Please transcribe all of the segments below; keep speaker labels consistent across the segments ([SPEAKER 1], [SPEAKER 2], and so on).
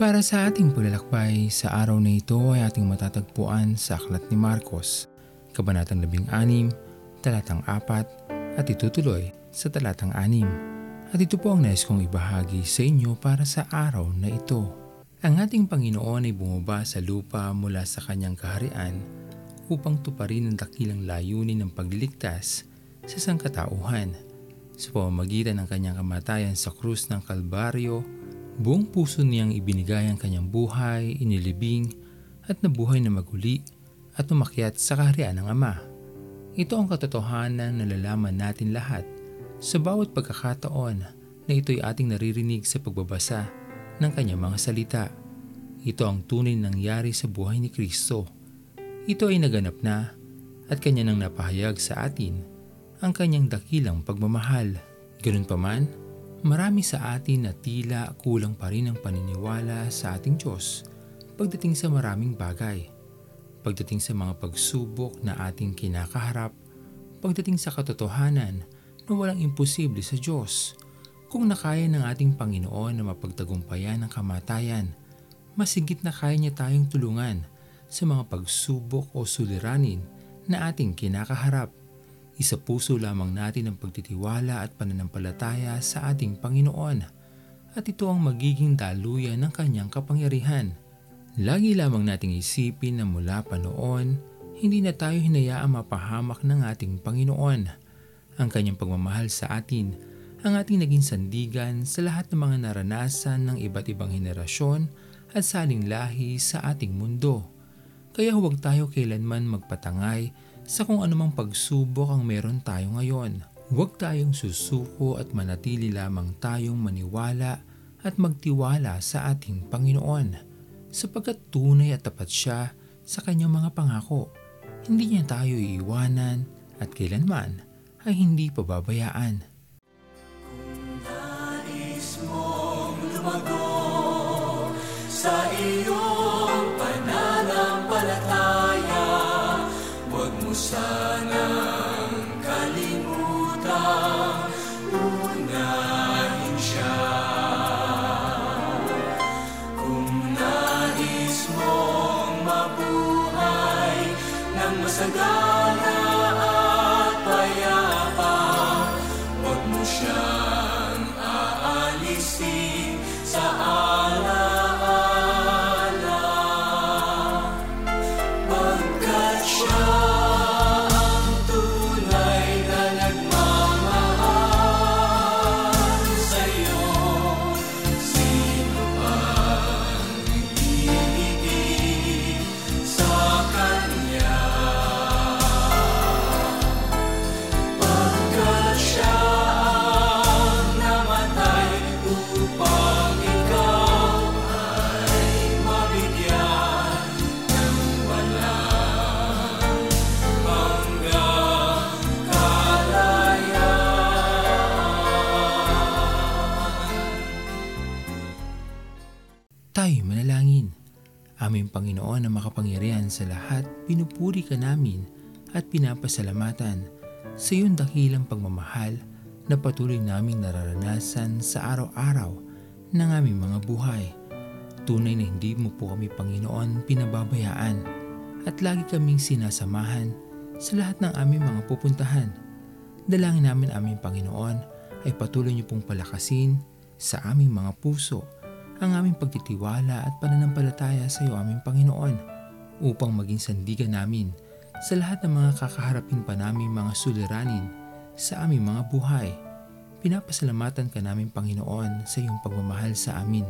[SPEAKER 1] Para sa ating paglalakbay, sa araw na ito ay ating matatagpuan sa Aklat ni Marcos, Kabanatang 16, Talatang 4 at itutuloy sa Talatang 6. At ito po ang nais kong ibahagi sa inyo para sa araw na ito. Ang ating Panginoon ay bumaba sa lupa mula sa kanyang kaharian upang tuparin ang dakilang layunin ng pagliligtas sa sangkatauhan. Sa pamamagitan ng kanyang kamatayan sa krus ng Kalbaryo, Buong puso niyang ibinigay ang kanyang buhay, inilibing at nabuhay na maguli at umakyat sa kaharian ng Ama. Ito ang katotohanan na nalalaman natin lahat sa bawat pagkakataon na ito'y ating naririnig sa pagbabasa ng kanyang mga salita. Ito ang tunay nangyari sa buhay ni Kristo. Ito ay naganap na at kanya nang napahayag sa atin ang kanyang dakilang pagmamahal. Ganun pa man, Marami sa atin na tila kulang pa rin ang paniniwala sa ating Diyos pagdating sa maraming bagay. Pagdating sa mga pagsubok na ating kinakaharap, pagdating sa katotohanan na walang imposible sa Diyos. Kung nakaya ng ating Panginoon na mapagtagumpayan ang kamatayan, masigit na kaya niya tayong tulungan sa mga pagsubok o suliranin na ating kinakaharap. Isa puso lamang natin ang pagtitiwala at pananampalataya sa ating Panginoon at ito ang magiging daluyan ng kanyang kapangyarihan. Lagi lamang nating isipin na mula pa noon, hindi na tayo hinayaang mapahamak ng ating Panginoon. Ang kanyang pagmamahal sa atin ang ating naging sandigan sa lahat ng mga naranasan ng iba't ibang henerasyon at saling lahi sa ating mundo. Kaya huwag tayo kailanman magpatangay sa kung anumang pagsubok ang meron tayo ngayon. Huwag tayong susuko at manatili lamang tayong maniwala at magtiwala sa ating Panginoon sapagkat tunay at tapat siya sa kanyang mga pangako. Hindi niya tayo iiwanan at kailanman ay hindi pababayaan.
[SPEAKER 2] Kung nais mong lumago sa iyong sanang kalimutan unahin siya. Kung nais mong mabuhay ng masagana
[SPEAKER 1] Aming Panginoon na makapangyarihan sa lahat, pinupuri ka namin at pinapasalamatan sa iyong dakilang pagmamahal na patuloy naming nararanasan sa araw-araw ng aming mga buhay. Tunay na hindi mo po kami Panginoon pinababayaan at lagi kaming sinasamahan sa lahat ng aming mga pupuntahan. Dalangin namin aming Panginoon ay patuloy niyo pong palakasin sa aming mga puso ang aming pagtitiwala at pananampalataya sa iyo aming Panginoon upang maging sandigan namin sa lahat ng mga kakaharapin pa naming mga suliranin sa aming mga buhay. Pinapasalamatan ka namin Panginoon sa iyong pagmamahal sa amin.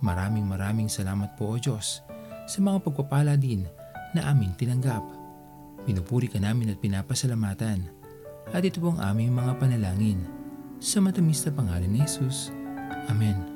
[SPEAKER 1] Maraming maraming salamat po o Diyos sa mga pagpapala din na aming tinanggap. Pinupuri ka namin at pinapasalamatan at ito po ang aming mga panalangin sa matamis na pangalan ni Jesus. Amen.